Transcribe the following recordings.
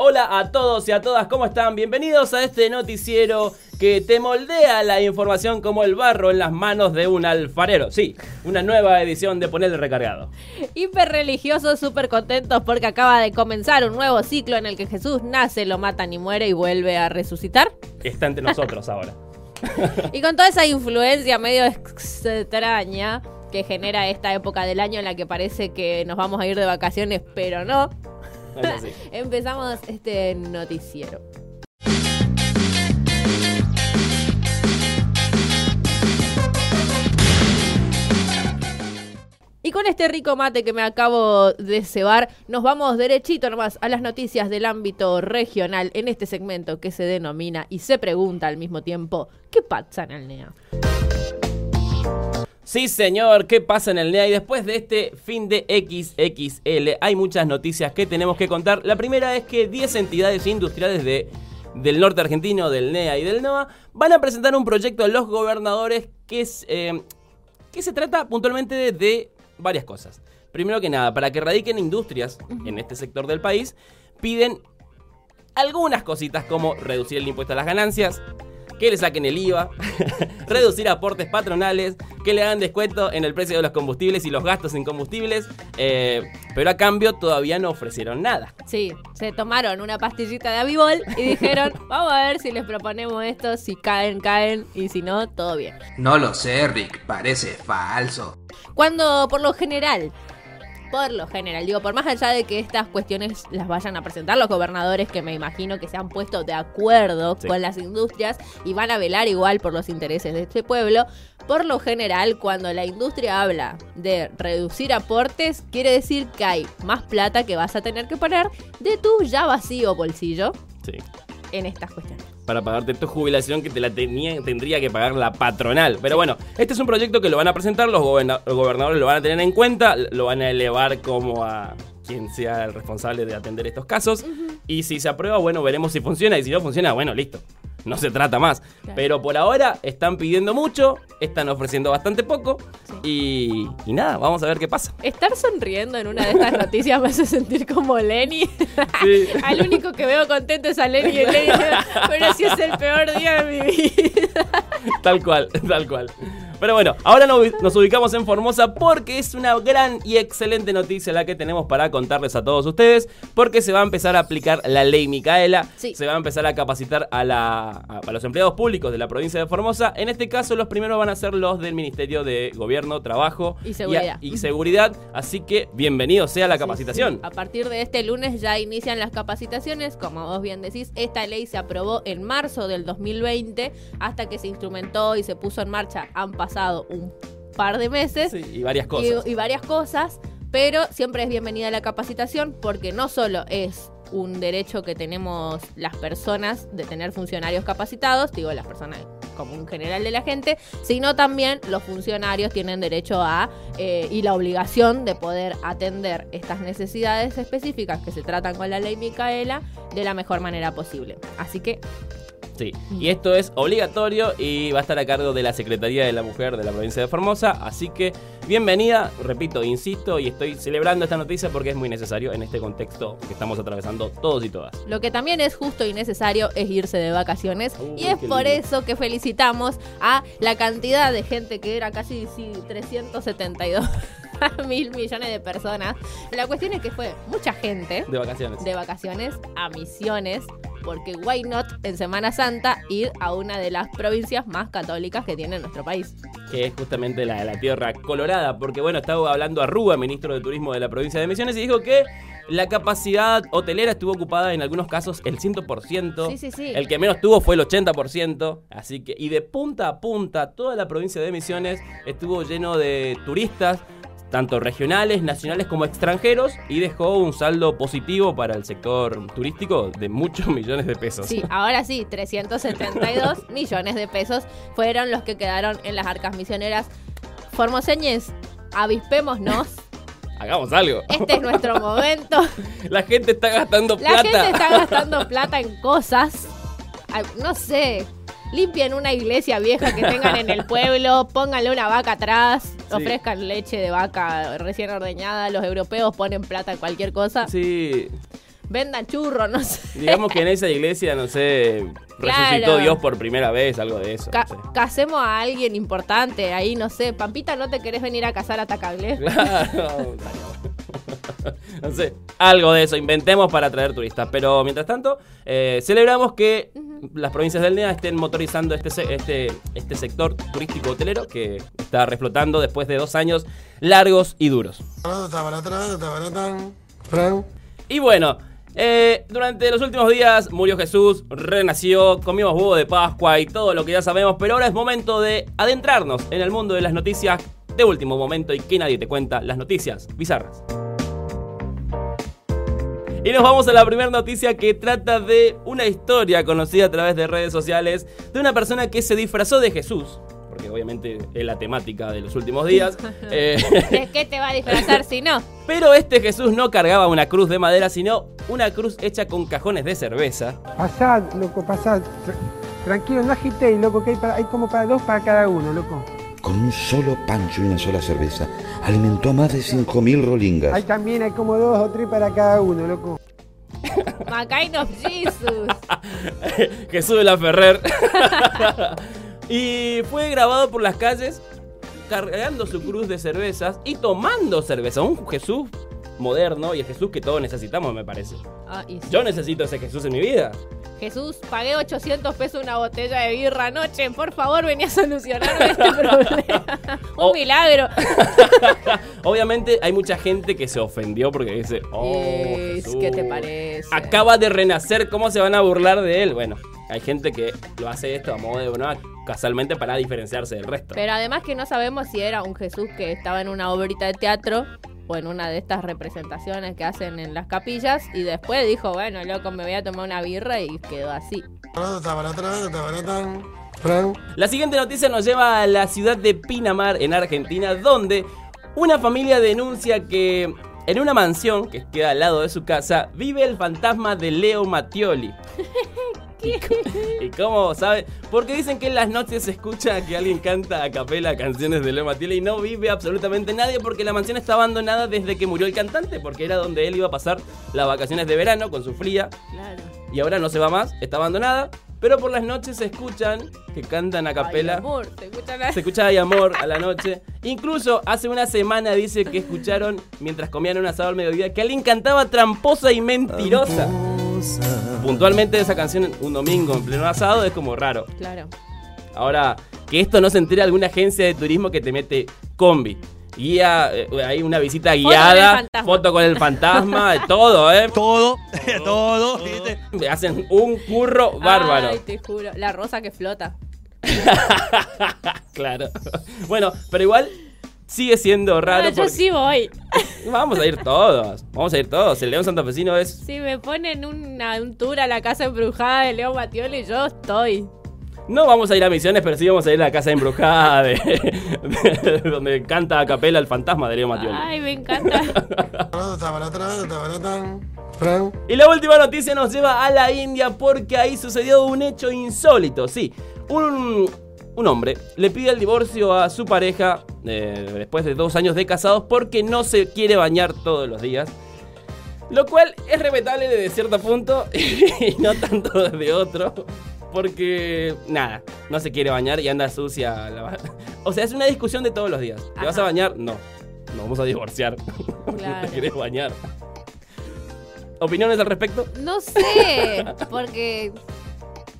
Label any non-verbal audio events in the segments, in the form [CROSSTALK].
Hola a todos y a todas, ¿cómo están? Bienvenidos a este noticiero que te moldea la información como el barro en las manos de un alfarero. Sí, una nueva edición de Poner el Recargado. Hiper religiosos, súper contentos porque acaba de comenzar un nuevo ciclo en el que Jesús nace, lo matan y muere y vuelve a resucitar. Está entre nosotros [LAUGHS] ahora. y con toda esa influencia medio extraña que genera esta época del año en la que parece que nos vamos a ir de vacaciones, pero no. [LAUGHS] Empezamos este noticiero. Y con este rico mate que me acabo de cebar, nos vamos derechito nomás a las noticias del ámbito regional en este segmento que se denomina y se pregunta al mismo tiempo, ¿qué pasa en el NEA? Sí, señor, ¿qué pasa en el NEA? Y después de este fin de XXL, hay muchas noticias que tenemos que contar. La primera es que 10 entidades industriales de, del norte argentino, del NEA y del NOA, van a presentar un proyecto a los gobernadores que, es, eh, que se trata puntualmente de, varias cosas. Primero que nada, para que radiquen industrias en este sector del país, piden algunas cositas como reducir el impuesto a las ganancias, que le saquen el IVA, [LAUGHS] reducir aportes patronales, que le hagan descuento en el precio de los combustibles y los gastos en combustibles, eh, pero a cambio todavía no ofrecieron nada. Sí, se tomaron una pastillita de Avivol y dijeron, [LAUGHS] vamos a ver si les proponemos esto, si caen, caen, y si no, todo bien. No lo sé, Rick, parece falso. Cuando por lo general por lo general. Digo, por más allá de que estas cuestiones las vayan a presentar los gobernadores, que me imagino que se han puesto de acuerdo con las industrias y van a velar igual por los intereses de este pueblo, por lo general, cuando la industria habla de reducir aportes, quiere decir que hay más plata que vas a tener que poner de tu ya vacío bolsillo en estas cuestiones para pagarte tu jubilación que te la tenía, tendría que pagar la patronal. Pero bueno, este es un proyecto que lo van a presentar, los, gobernadores lo van a tener en cuenta, lo van a elevar como a quien sea el responsable de atender estos casos. Y si se aprueba, bueno, veremos si funciona. Y si no funciona, bueno, listo no se trata más. Pero por ahora están pidiendo mucho, están ofreciendo bastante poco y, nada, vamos a ver qué pasa. Estar sonriendo en una de estas [LAUGHS] noticias me hace sentir como Lenny. [LAUGHS] Al único que veo contento es a Lenny y Lenny, [LAUGHS] pero si es el peor día de mi vida. tal cual, tal cual. Pero bueno, ahora nos ubicamos en Formosa porque es una gran y excelente noticia la que tenemos para contarles a todos ustedes, porque se va a empezar a aplicar la ley Micaela, se va a empezar a capacitar a, la, los empleados públicos de la provincia de Formosa. En este caso, los primeros van a ser los del Ministerio de Gobierno, Trabajo y Seguridad. Y, seguridad así que bienvenido sea la capacitación. A partir de este lunes ya inician las capacitaciones, como vos bien decís, esta ley se aprobó en marzo del 2020 hasta que se instrumentó y se puso en marcha. Han pasado un par de meses. y varias cosas. Y, varias cosas, pero siempre es bienvenida la capacitación porque no solo es un derecho que tenemos las personas de tener funcionarios capacitados, digo las personas como un general de la gente, sino también los funcionarios tienen derecho a eh, y la obligación de poder atender estas necesidades específicas que se tratan con la ley Micaela de la mejor manera posible. Así que Sí, y esto es obligatorio y va a estar a cargo de la Secretaría de la Mujer de la provincia de Formosa, así que bienvenida, repito, insisto y estoy celebrando esta noticia porque es muy necesario en este contexto que estamos atravesando todos y todas. Lo que también es justo y necesario es irse de vacaciones. Y es por eso que felicitamos a la cantidad de gente que era casi 372 [LAUGHS] mil millones de personas. La cuestión es que fue mucha gente de vacaciones. De vacaciones a misiones porque why not en Semana Santa ir a una de las provincias más católicas que tiene nuestro país. Que es justamente la de la Tierra Colorada, porque bueno, estaba hablando Arrúa, ministro de Turismo de la provincia de Misiones, y dijo que la capacidad hotelera estuvo ocupada en algunos casos el 100%. Sí, sí, sí. El que menos tuvo fue el 80%. Así que, y de punta a punta, toda la provincia de Misiones estuvo lleno de turistas tanto regionales, nacionales como extranjeros, y dejó un saldo positivo para el sector turístico de muchos [LAUGHS] millones de pesos. Sí, ahora sí, 372 [LAUGHS] millones de pesos fueron los que quedaron en las arcas misioneras. Formoseñes, avispémonos. [LAUGHS] Hagamos algo. Este es nuestro momento. La gente está gastando plata. La gente está gastando plata en cosas. No sé, limpien una iglesia vieja que tengan en el pueblo, pónganle una vaca atrás, ofrezcan leche de vaca recién ordeñada, los europeos ponen plata en cualquier cosa. Sí. vendan churros, no sé. Digamos que en esa iglesia, no sé, resucitó. Dios por primera vez, algo de eso. Ca- no sé. casemos a alguien importante ahí, no sé. Pampita, ¿no te querés venir a casar a Tacaglé? [LAUGHS] Claro, no sé, algo de eso inventemos para atraer turistas. Pero mientras tanto, eh, celebramos que las provincias del NEA estén motorizando este, este, este sector turístico hotelero que está reflotando después de dos años largos y duros. Y bueno, eh, durante los últimos días murió Jesús, renació, comimos huevo de Pascua y todo lo que ya sabemos, pero ahora es momento de adentrarnos en el mundo de las noticias de último momento y que nadie te cuenta, las noticias bizarras. Y nos vamos a la primera noticia que trata de una historia conocida a través de redes sociales de una persona que se disfrazó de Jesús, porque obviamente es la temática de los últimos días. [LAUGHS] eh, ¿De qué te va a disfrazar si no? [LAUGHS] pero este Jesús no cargaba una cruz de madera, sino una cruz hecha con cajones de cerveza. Pasad, loco, pasad. Tra- Tranquilo, no agitéis, loco, que hay, para- hay como para dos para cada uno, loco. Con un solo pancho y una sola cerveza, alimentó a más de 5.000 rolingas. Hay también, hay como dos o tres para cada uno, loco. Kind of Jesus. [LAUGHS] Jesús de la Ferrer. [LAUGHS] y fue grabado por las calles cargando su cruz de cervezas y tomando cerveza. Un Jesús moderno y el Jesús que todos necesitamos, me parece. Ah, y sí. Yo necesito ese Jesús en mi vida. Jesús, pagué 800 pesos una botella de birra anoche. Por favor, vení a solucionarme este [LAUGHS] problema. Un Oh. milagro. [LAUGHS] Obviamente hay mucha gente que se ofendió porque dice, oh, Es, Jesús, ¿Qué te parece? Acaba de renacer, ¿cómo se van a burlar de él? Bueno, hay gente que lo hace esto a modo de broma, casualmente para diferenciarse del resto. Pero además que no sabemos si era un Jesús que estaba en una obrita de teatro o en una de estas representaciones que hacen en las capillas y después dijo, bueno, loco, me voy a tomar una birra y quedó así. La siguiente noticia nos lleva a la ciudad de Pinamar, en Argentina, donde una familia denuncia que en una mansión que queda al lado de su casa vive el fantasma de Leo Mattioli. [LAUGHS] ¿Y cómo- ¿Y cómo sabe? Porque dicen que en las noches se escucha que alguien canta a capela canciones de Leo Mattioli y no vive absolutamente nadie porque la mansión está abandonada desde que murió el cantante, porque era donde él iba a pasar las vacaciones de verano con su fría Claro. y ahora no se va más, está abandonada, pero por las noches se escuchan que cantan a capela. Ay, amor, ¿te escuchan la- Se escuchaba Hay amor a la noche. Incluso hace una semana dice que escucharon mientras comían un asado al mediodía que alguien cantaba tramposa y mentirosa. Puntualmente esa canción un domingo en pleno asado es como raro. Claro. Ahora, que esto no se entere alguna agencia de turismo que te mete combi. Guía, eh, hay una visita guiada, foto con el fantasma, de todo, ¿eh? Todo, [LAUGHS] todo, ¿viste? Hacen un curro bárbaro. Ay, te juro. La rosa que flota. [LAUGHS] claro. Bueno, pero igual sigue siendo raro Ah, yo porque sí voy. [LAUGHS] vamos a ir todos. Vamos a ir todos. El León Santafesino es Si me ponen una, un tour a la casa embrujada de Leo Matioli, yo estoy. No vamos a ir a Misiones, pero sí vamos a ir a la casa embrujada de, de- donde canta a capela el fantasma de Leo Mattioli. Ay, me encanta. [LAUGHS] Y la última noticia nos lleva a la India porque ahí sucedió un hecho insólito. Sí, un, un hombre le pide el divorcio a su pareja eh, después de dos años de casados porque no se quiere bañar todos los días. Lo cual es respetable desde cierto punto [LAUGHS] y no tanto desde otro. Porque, nada, no se quiere bañar y anda sucia. la- O sea, es una discusión de todos los días. ¿Te vas a bañar? No. Nos vamos a divorciar. Porque [LAUGHS] no Claro. te quieres bañar. ¿Opiniones al respecto? No sé, porque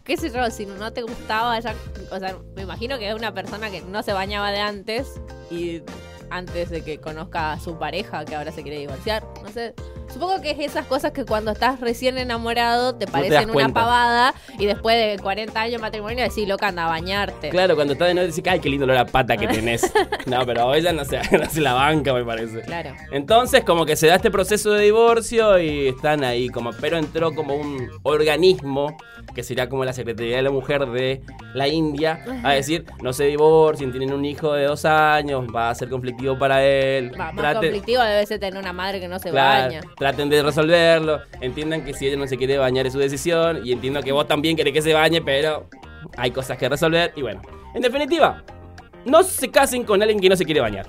qué sé yo, si no te gustaba ya, o sea, me imagino que es una persona que no se bañaba de antes y antes de que conozca a su pareja que ahora se quiere divorciar, no sé. Supongo que es esas cosas que cuando estás recién enamorado te parecen una pavada y después de 40 años de matrimonio decís, loca, anda a bañarte. Claro, cuando está de noche decís, ay, qué lindo la pata que [LAUGHS] tenés. No, pero ella no se, [LAUGHS] no se la banca, me parece. Claro. Entonces, como que se da este proceso de divorcio y están ahí, como, pero entró como un organismo que sería como la Secretaría de la Mujer de la India a decir, no se divorcien, tienen un hijo de dos años, va a ser conflictivo para él. Va, más Trate- conflictivo debe ser tener una madre que no se Claro, baña. Traten de resolverlo. Entiendan que si ella no se quiere bañar es su decisión. Y entiendo que vos también querés que se bañe, pero hay cosas que resolver. Y bueno, en definitiva, no se casen con alguien que no se quiere bañar.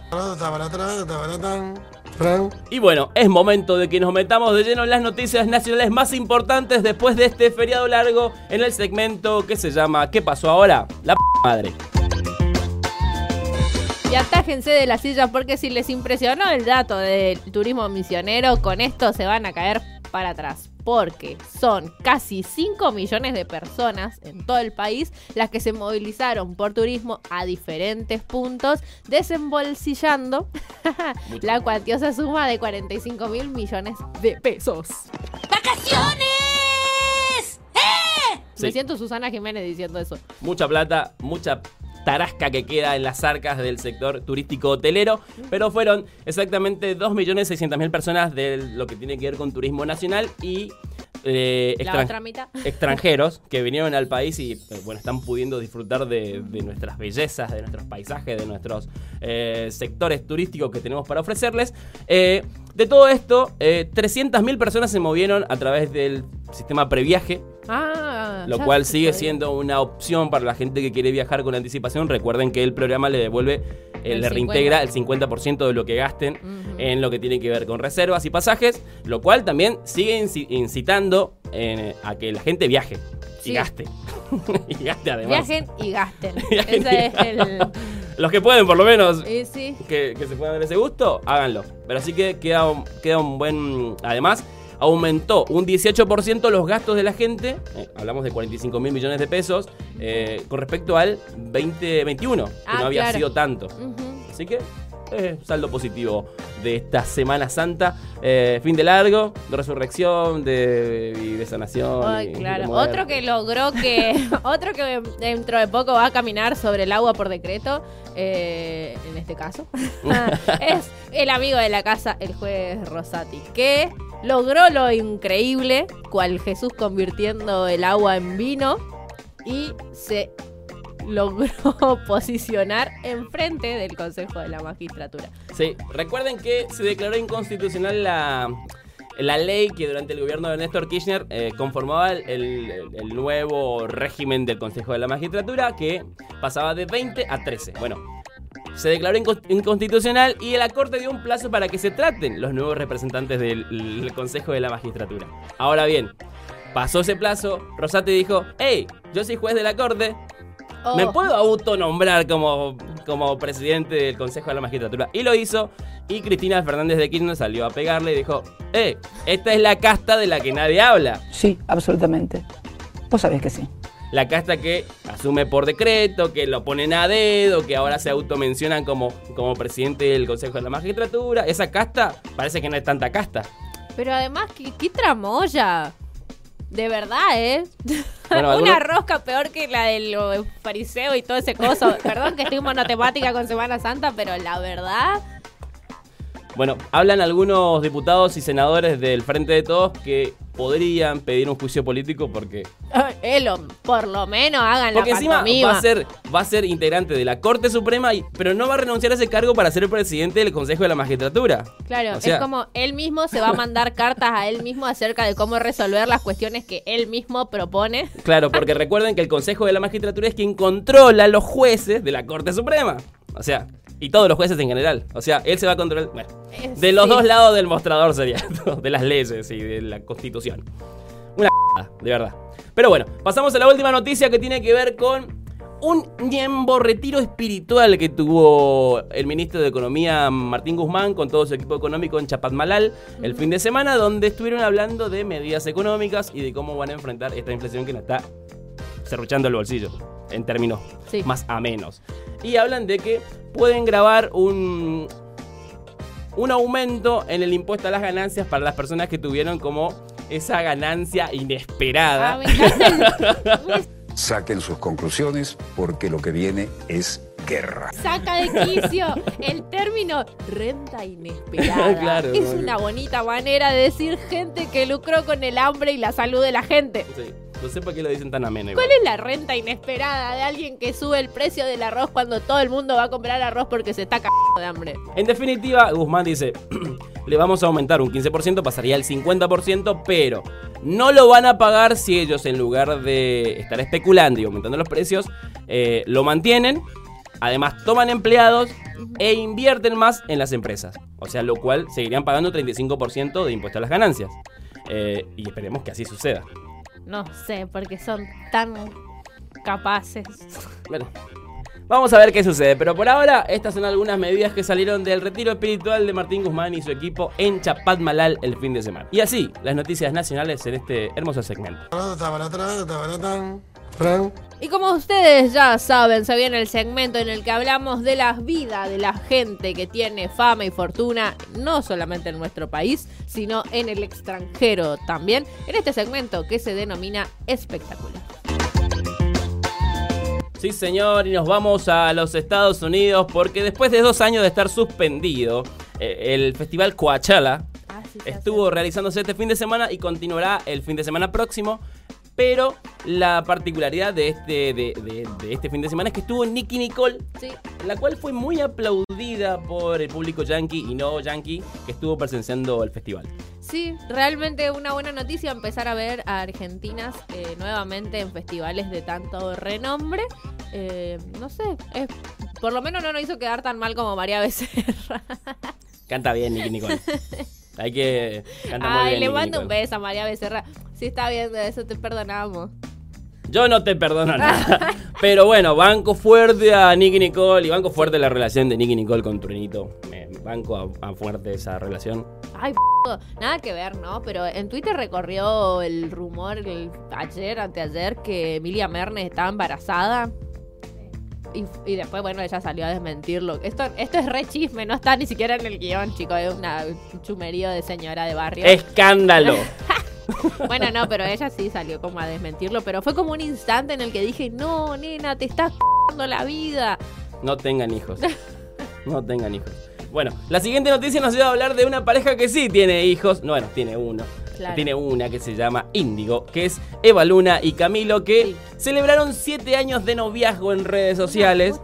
Y bueno, es momento de que nos metamos de lleno en las noticias nacionales más importantes después de este feriado largo en el segmento que se llama ¿Qué pasó ahora? La p madre. Y atájense de la silla porque si les impresionó el dato del turismo misionero, con esto se van a caer para atrás. Porque son casi 5 millones de personas en todo el país las que se movilizaron por turismo a diferentes puntos, desembolsillando [LAUGHS] la cuantiosa suma de 45 mil millones de pesos. Me Sí. siento Susana Jiménez diciendo eso. Mucha plata, mucha tarasca que queda en las arcas del sector turístico hotelero, pero fueron exactamente 2.600.000 personas de lo que tiene que ver con turismo nacional y eh, extran- [LAUGHS] extranjeros que vinieron al país y bueno, están pudiendo disfrutar de, de nuestras bellezas, de nuestros paisajes, de nuestros eh, sectores turísticos que tenemos para ofrecerles. Eh, de todo esto, eh, 300.000 personas se movieron a través del sistema previaje, Ah, lo cual sigue siendo una opción para la gente que quiere viajar con anticipación. Recuerden que el programa le devuelve, eh, El le reintegra el 50% de lo que gasten en lo que tiene que ver con reservas y pasajes, lo cual también sigue inci- incitando eh, a que la gente viaje y gaste. [LAUGHS] y gaste además. Viajen y gasten. [LAUGHS] Viajen Ese y es el. Los que pueden, por lo menos, sí. que, que se puedan dar ese gusto, háganlo. Pero así que queda, un- queda un buen... Además, aumentó un 18% los gastos de la gente, eh, hablamos de 45 mil millones de pesos, eh, con respecto al 2021, que Ah, no había claro. sido tanto. Así que, eh, saldo positivo de esta Semana Santa, eh, fin de largo, de resurrección, de, y de sanación. Ay, y claro. Otro que logró que. [LAUGHS] otro que dentro de poco va a caminar sobre el agua por decreto. eh, en este caso. [LAUGHS] es el amigo de la casa, el juez Rosati. Que logró lo increíble. Cual Jesús convirtiendo el agua en vino. Y se logró [LAUGHS] posicionar enfrente del Consejo de la Magistratura. Sí, recuerden que se declaró inconstitucional la, la ley que durante el gobierno de Néstor Kirchner eh, conformaba el, el- nuevo régimen del Consejo de la Magistratura que pasaba de 20 a 13. Bueno, se declaró incon- inconstitucional y la Corte dio un plazo para que se traten los nuevos representantes del, del Consejo de la Magistratura. Ahora bien, pasó ese plazo, Rosati dijo, hey, yo soy juez de la Corte, Oh, me puedo autonombrar como, como presidente del Consejo de la Magistratura. Y lo hizo. Y Cristina Fernández de Kirchner salió a pegarle y dijo: ¡Eh! Esta es la casta de la que nadie habla. Sí, absolutamente. Vos sabés que sí. La casta que asume por decreto, que lo ponen a dedo, que ahora se automencionan como, como presidente del Consejo de la Magistratura. Esa casta parece que no es tanta casta. Pero además, ¿qué, qué tramoya? De verdad, ¿eh? Bueno, [LAUGHS] Una rosca peor que la del fariseo y todo ese coso. [LAUGHS] Perdón que estoy monotemática con Semana Santa, pero la verdad... Bueno, hablan algunos diputados y senadores del Frente de Todos que podrían pedir un juicio político porque eh, lo- por lo menos hagan Porque la encima pantomima. va a ser va a ser integrante de la Corte Suprema, y- pero no va a renunciar a ese cargo para ser el presidente del Consejo de la Magistratura. Claro, O sea- es como él mismo se va a mandar cartas a él mismo acerca de cómo resolver las cuestiones que él mismo propone. Claro, porque recuerden que el Consejo de la Magistratura es quien controla a los jueces de la Corte Suprema. O sea, y todos los jueces en general. O sea, él se va a controlar. Bueno, Eh, de los sí. dos lados del mostrador sería [LAUGHS] esto, de las leyes y de la Constitución. Una de verdad. Pero bueno, pasamos a la última noticia que tiene que ver con un ñembo retiro espiritual que tuvo el ministro de Economía Martín Guzmán con todo su equipo económico en Chapatmalal el fin de semana, donde estuvieron hablando de medidas económicas y de cómo van a enfrentar esta inflación que nos está cerruchando el bolsillo, en términos Sí. más a menos. Y hablan de que pueden grabar un, un aumento en el impuesto a las ganancias para las personas que tuvieron como esa ganancia inesperada. Ah, [LAUGHS] Saquen sus conclusiones porque lo que viene es guerra. saca de quicio el término renta inesperada. [LAUGHS] Claro, es una bonita manera de decir gente que lucró con el hambre y la salud de la gente. Sí, no sé por qué lo dicen tan ameno. igual. ¿Cuál es la renta inesperada de alguien que sube el precio del arroz cuando todo el mundo va a comprar arroz porque se está cagando de hambre? En definitiva, Guzmán dice, [CLEARS THROAT] le vamos a aumentar un 15%, pasaría al 50%, pero no lo van a pagar si ellos en lugar de estar especulando y aumentando los precios, eh, lo mantienen Además, toman empleados e invierten más en las empresas. O sea, lo cual seguirían pagando 35% de impuesto a las ganancias. Eh, y esperemos que así suceda. No sé, porque son tan capaces. Bueno, vamos a ver qué sucede. Pero por ahora, estas son algunas medidas que salieron del retiro espiritual de Martín Guzmán y su equipo en Chapadmalal el fin de semana. Y así, las noticias nacionales en este hermoso segmento. Y como ustedes ya saben, se viene el segmento en el que hablamos de la vida de la gente que tiene fama y fortuna, no solamente en nuestro país, sino en el extranjero también, en este segmento que se denomina espectacular. Sí, señor, y nos vamos a los Estados Unidos porque después de dos años de estar suspendido, eh, el festival Coachella Ah, estuvo realizándose este fin de semana y continuará el fin de semana próximo. Pero la particularidad de este, de, de- de este fin de semana es que estuvo Nicky Nicole. Sí, la cual fue muy aplaudida por el público yankee y no yankee que estuvo presenciando el festival. sí, realmente una buena noticia empezar a ver a argentinas eh, nuevamente en festivales de tanto renombre. Eh, no sé, es- por lo menos no nos hizo quedar tan mal como María Becerra. Canta bien Nicky Nicole. [LAUGHS] Hay que. Canta muy Ay, bien. le mando un beso a María Becerra. Si está viendo eso, te perdonamos. Yo no te perdono nada. [LAUGHS] Pero bueno, banco fuerte a Nicky Nicole y banco fuerte la relación de Nicky Nicole con. Me me banco a, a fuerte esa relación. Ay, nada que ver, ¿no? Pero en Twitter recorrió el rumor el- ayer, anteayer, que Emilia Mernes estaba embarazada. Y, y después, bueno, ella salió a desmentirlo. Esto, esto es re chisme, no está ni siquiera en el guion, chicos. Es una, un chumerío de señora de barrio. ¡Escándalo! [LAUGHS] Bueno, no, pero ella sí salió como a desmentirlo. Pero fue como un instante en el que dije, no, nena, te estás dando la vida. No tengan hijos. No tengan hijos. Bueno, la siguiente noticia nos lleva a hablar de una pareja que sí tiene hijos. No, bueno, tiene uno. Claro. Tiene una que se llama Índigo, que es Eva Luna y Camilo, que Sí. celebraron siete años de noviazgo en redes sociales.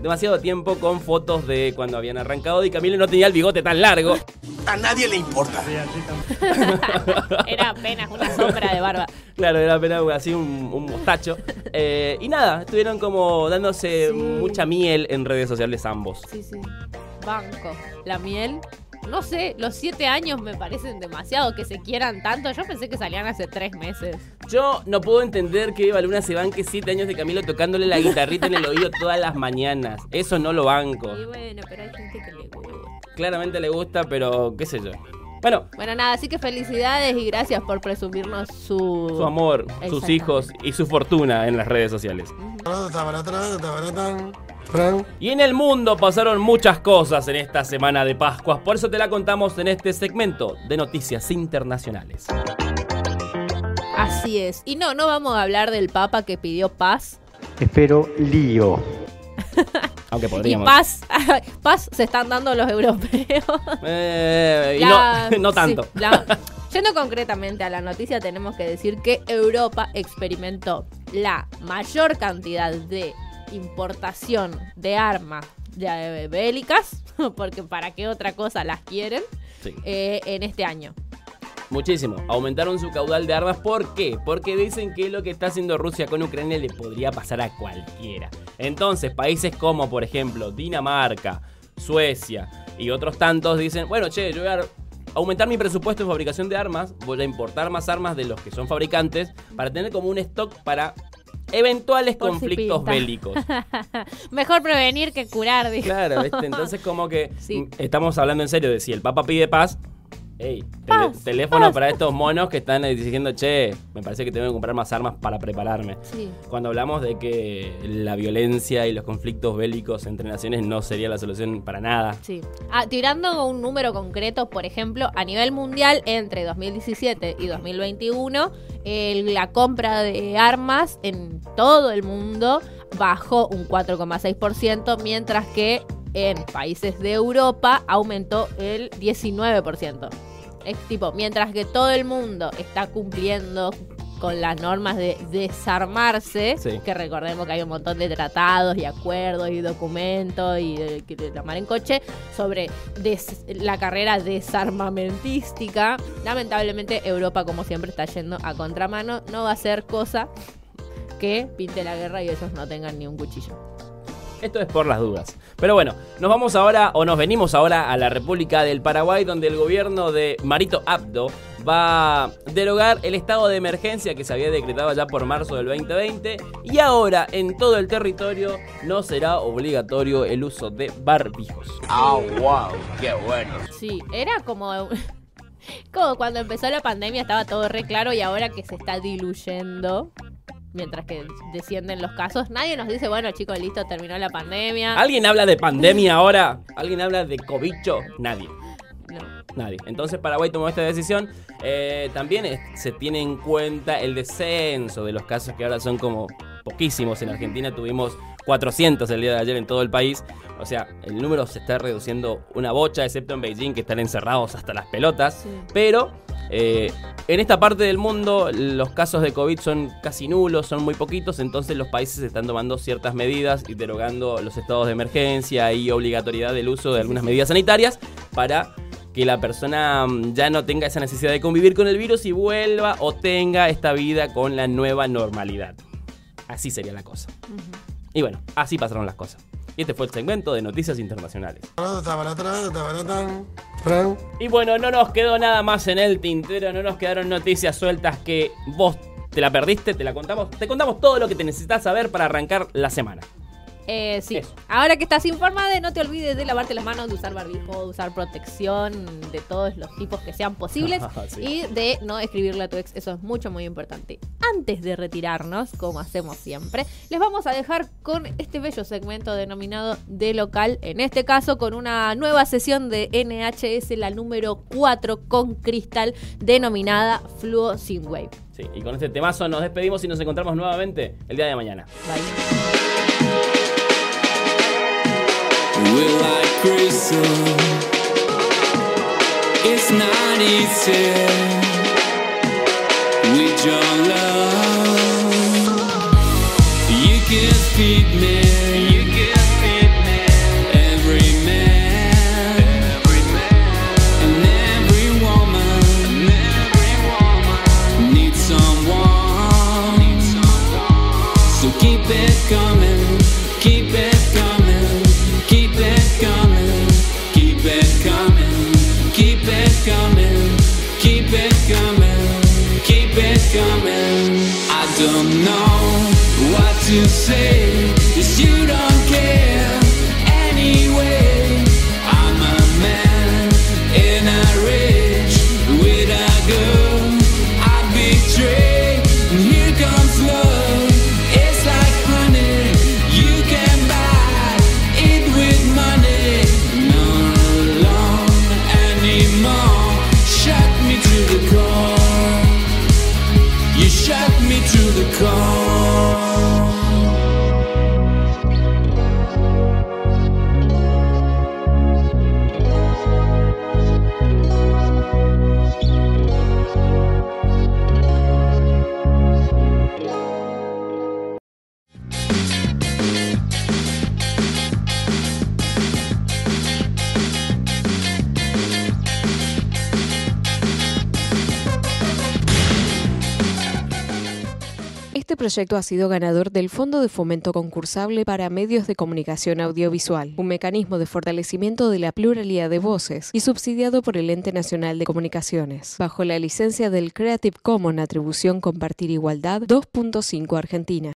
Demasiado tiempo con fotos de cuando habían arrancado y Camilo no tenía el bigote tan largo. A nadie le importa. [LAUGHS] Era apenas una sombra de barba. Claro, era apenas así un, un mostacho. Eh, y nada, estuvieron como dándose Sí. mucha miel en redes sociales ambos. Sí, sí. Banco. La miel. No sé, los siete años me parecen demasiado que se quieran tanto. Yo pensé que salían hace tres meses. Yo no puedo entender que Eva Luna se banque 7 años de Camilo tocándole la guitarrita en el oído todas las mañanas. Eso no lo banco. Y bueno, pero hay gente que le gusta. Claramente le gusta, pero qué sé yo. Bueno, Bueno, nada, así que felicidades y gracias por presumirnos su... su amor, sus hijos y su fortuna en las redes sociales. Y en el mundo pasaron muchas cosas en esta semana de Pascuas, por eso te la contamos en este segmento de noticias internacionales. Así es. Y no, no vamos a hablar del Papa que pidió paz. Espero lío. [LAUGHS] Aunque Y podríamos. paz, [LAUGHS] paz se están dando los europeos. Eh, y La- no, [LAUGHS] no tanto. sí, la- yendo concretamente a la noticia, tenemos que decir que Europa experimentó la mayor cantidad de importación de armas de- bélicas, [LAUGHS] porque para qué otra cosa las quieren, Sí. eh, en este año. Muchísimo. Aumentaron su caudal de armas. ¿Por qué? Porque dicen que lo que está haciendo Rusia con Ucrania le podría pasar a cualquiera. Entonces, países como, por ejemplo, Dinamarca, Suecia y otros tantos dicen, bueno, che, yo voy a aumentar mi presupuesto en fabricación de armas, voy a importar más armas de los que son fabricantes para tener como un stock para eventuales Por conflictos bélicos. [LAUGHS] Mejor prevenir que curar, dijo. Claro, ¿viste? Entonces como que Sí. estamos hablando en serio de si el Papa pide paz. Ey, tele- Paz, teléfono paz. para estos monos que están eh, diciendo, che, me parece que tengo que comprar más armas para prepararme. Sí. Cuando hablamos de que la violencia y los conflictos bélicos entre naciones no sería la solución para nada. Sí. Ah, tirando un número concreto, por ejemplo, a nivel mundial, entre 2017 y 2021, el- la compra de armas en todo el mundo bajó un 4,6%, mientras que en países de Europa aumentó el 19%. Es tipo, mientras que todo el mundo está cumpliendo con las normas de desarmarse, Sí. que recordemos que hay un montón de tratados y acuerdos y documentos y de, que de tomar en coche sobre des- la carrera desarmamentística. Lamentablemente Europa, como siempre, está yendo a contramano. No va a ser cosa que pinte la guerra y ellos no tengan ni un cuchillo. Esto es por las dudas. Pero bueno, nos vamos ahora, o nos venimos ahora a la República del Paraguay, donde el gobierno de Marito Abdo va a derogar el estado de emergencia que se había decretado ya por marzo del 2020 y ahora en todo el territorio no será obligatorio el uso de barbijos. ¡Ah, wow! ¡Qué bueno! Sí, era como... [LAUGHS] Como cuando empezó la pandemia estaba todo re claro y ahora que se está diluyendo, mientras que descienden los casos, nadie nos dice, bueno chicos, listo, terminó la pandemia. ¿Alguien habla de pandemia ahora? ¿Alguien habla de cobicho? Nadie. No. Nadie. Entonces Paraguay tomó esta decisión. Eh, también es- se tiene en cuenta el descenso de los casos que ahora son como poquísimos. En Argentina tuvimos 400 el día de ayer en todo el país. O sea, el número se está reduciendo una bocha, excepto en Beijing, que están encerrados hasta las pelotas. Sí. Pero eh, en esta parte del mundo los casos de COVID son casi nulos, son muy poquitos, entonces los países están tomando ciertas medidas y derogando los estados de emergencia y obligatoriedad del uso de algunas medidas sanitarias para que la persona mm, ya no tenga esa necesidad de convivir con el virus y vuelva o tenga esta vida con la nueva normalidad. Así sería la cosa. Y bueno, así pasaron las cosas. Y este fue el segmento de Noticias Internacionales. Y bueno, no nos quedó nada más en el tintero, no nos quedaron noticias sueltas que vos te la perdiste, te la contamos. Te contamos todo lo que te necesitas saber para arrancar la semana. Eh, sí. Eso. Ahora que estás informada, no te olvides de lavarte las manos, de usar barbijo, de usar protección de todos los tipos que sean posibles [LAUGHS] Sí. y de no escribirle a tu ex. Eso es mucho, muy importante. Antes de retirarnos, como hacemos siempre, les vamos a dejar con este bello segmento denominado De Local. En este caso, con una nueva sesión de NHS, la número 4 con cristal, denominada Fluo Sin Wave. Sí, y con este temazo nos despedimos y nos encontramos nuevamente el día de mañana. Bye. We're like crystal. It's not easy love. You can feed me. To say proyecto ha sido ganador del Fondo de Fomento Concursable para Medios de Comunicación Audiovisual, un mecanismo de fortalecimiento de la pluralidad de voces y subsidiado por el Ente Nacional de Comunicaciones, bajo la licencia del Creative Commons Atribución Compartir Igualdad 2.5 Argentina.